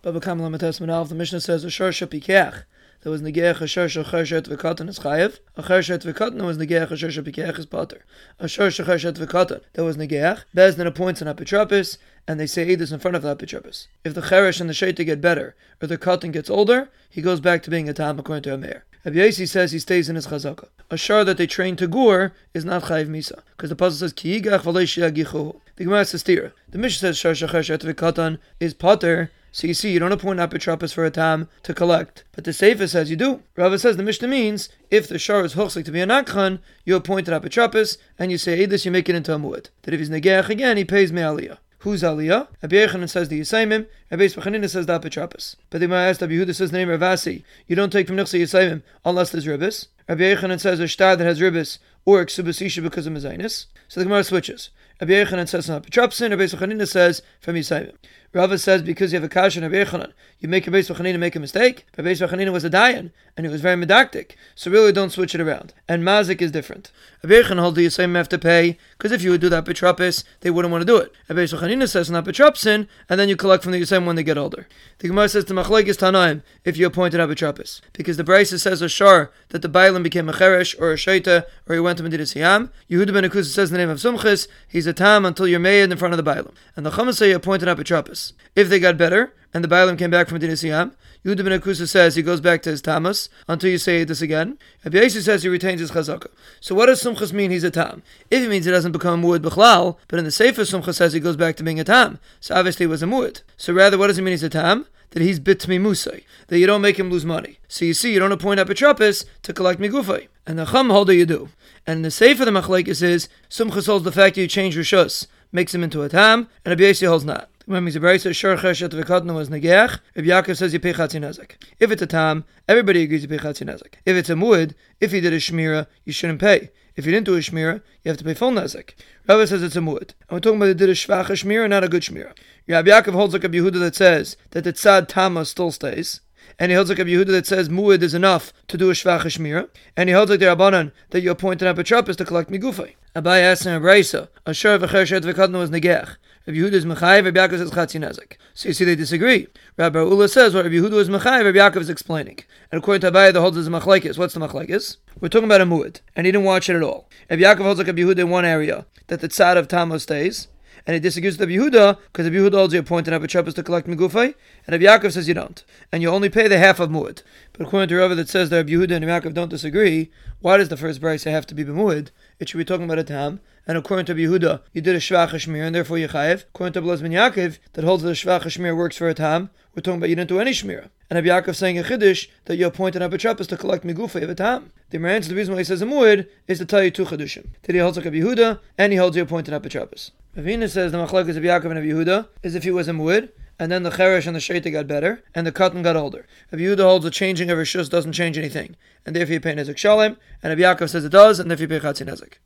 Baba Kamal Testament the Mishnah says a shor shapikech. There was negeach a shor shechershet v'katan is chayev. A chershet v'katan was negeach a shor shapikech is potter. A shor shechershet v'katan there was negeach. Bezdin appoints an apotropis, and they say this in front of the apotropis. If the cheresh and the shaita get better, or the katan gets older, he goes back to being a tam according to a Meir. Rabbi says he stays in his chazaka. A shar that they train to gur is not chayiv misa, because the puzzle says ki yigach v'leish The Gemara says The Mishnah says shar shechershet v'katan is potter. So you see, you don't appoint apotropis for a tam to collect, but the Sefer says you do. Rava says the Mishnah means if the shar is hochsik to be an akhan, you appoint an apotropis, and you say this, you make it into a muad. That if he's negeach again, he pays me aliyah. Who's Aliyah? Rabbi Yechanan says the Yisaimim, Rabbi Yosi bar Chanina says the Apotropis. But the Gemara asks, Rabbi Yehuda says the name of Ravasi. You don't take from Nichsa Yisaimim unless there's ribbis. Rabbi Yechanan says a star that has ribbis or Ksubasisha because of Mezainis. So the Gemara switches. Rabbi Yechanan says an Apotropsin, Rabbi says from Yisaimim. Rava says because you have a kash and a Bechanan, you make a base make a mistake. But base was a dayan, and he was very medactic. So really don't switch it around. And mazik is different. A Bechan holds the same have to pay, because if you would do that Petropis, they wouldn't want to do it. A base says not Petropsin, and then you collect from the same when they get older. The Gemara says to Machlek is Tanaim if you appointed apotropis. Because the Brisa says a that the Bailam became a Cheresh or a Shaita, or he went to Medinas Yam. Yehuda ben Akusa says the name of Sumchis, he's a Tam until you're made in front of the Bailam. And the Chamas say you appointed apotropis. If they got better, and the Baalim came back from Medina Siyam, Yehuda ben Akusa says he goes back to his Tamas until you say this again. Rabbi Yossi says he retains his Chazaka. So what does Sumchas mean he's a Tam? If it means he doesn't become a Mu'ud B'chlal, but in the Sefer Sumchas says he goes back to being a Tam. So obviously he was a Mu'ud. So rather, what does it mean he's a Tam? That he's bitmi musay, that you don't make him lose money. So you see, you don't appoint apotropis to collect migufay. And the chum holder you do. And the Sefer the Machlekes is, Sumchas holds the fact that you change Rishus, makes him into a Tam, and Rabbi Yossi holds not. If Yaakov says you pay chatzin If it's a tam, everybody agrees you pay chatzin If it's a muad, if he did a shmira, you shouldn't pay. If you didn't do a shmira, you have to pay full nezek. Rabbi says it's a muad. And we're talking about the did a shvacha shmira, not a good shmira. Rabbi Yaakov holds like a Yehuda that says that the tzad tama still stays. And he holds like a Yehuda that says muad is enough to do a shvacha shmira. And he holds like the Rabbanan that you appoint an apotropis to collect migufay. Abai asks in a brisa, a shor v'chershet v'katna was negeach. Rabbi Yehuda is Mechayev, Rabbi Yaakov says Chatzi. So you see they disagree. Rabbi Ula says what Rabbi Yehuda is Mechayev, Rabbi Yaakov is explaining. And according to Abaye, the holds is Machlaikis. What's the Machlaikis? We're talking about a Mu'id, and he didn't watch it at all. Rabbi Yaakov holds like Rabbi Yehuda in one area, that the tzad of Tamo stays, and he disagrees with Rabbi Yehuda because Rabbi Yehuda holds you appointed Rabbi Shabbos to collect Megufay, and Rabbi Yaakov says you don't, and you only pay the half of Mu'id. But according to Rabbi that says that Rabbi Yehuda and Rabbi Yaakov don't disagree, why does the first brayse have to be b'mu'id? It should be talking about a tam, and according to Yehuda, you did a shvach shmir, and therefore you chayev. According to Blaz ben Yaakov, that holds that a shvach shmir works for a tam, we're talking about you didn't do any shmir. And Rabbi Yaakov saying a chiddush that you appointed apotropis to collect migufa of a tam. The answer, the reason why he says a mu'id, is to tell you two chidushim. That he holds like a Yehuda, and he holds you appointed apotropis. Ravina says the machlokes of Yaakov and Rabbi Yehuda is if he was a mu'id, and then the cheresh and the shaita got better, and the katan got older. Rabbi Yehuda holds the changing of shus doesn't change anything, and therefore you pay nezek shalem, and Rabbi Yaakov says it does, and therefore you pay chatzin.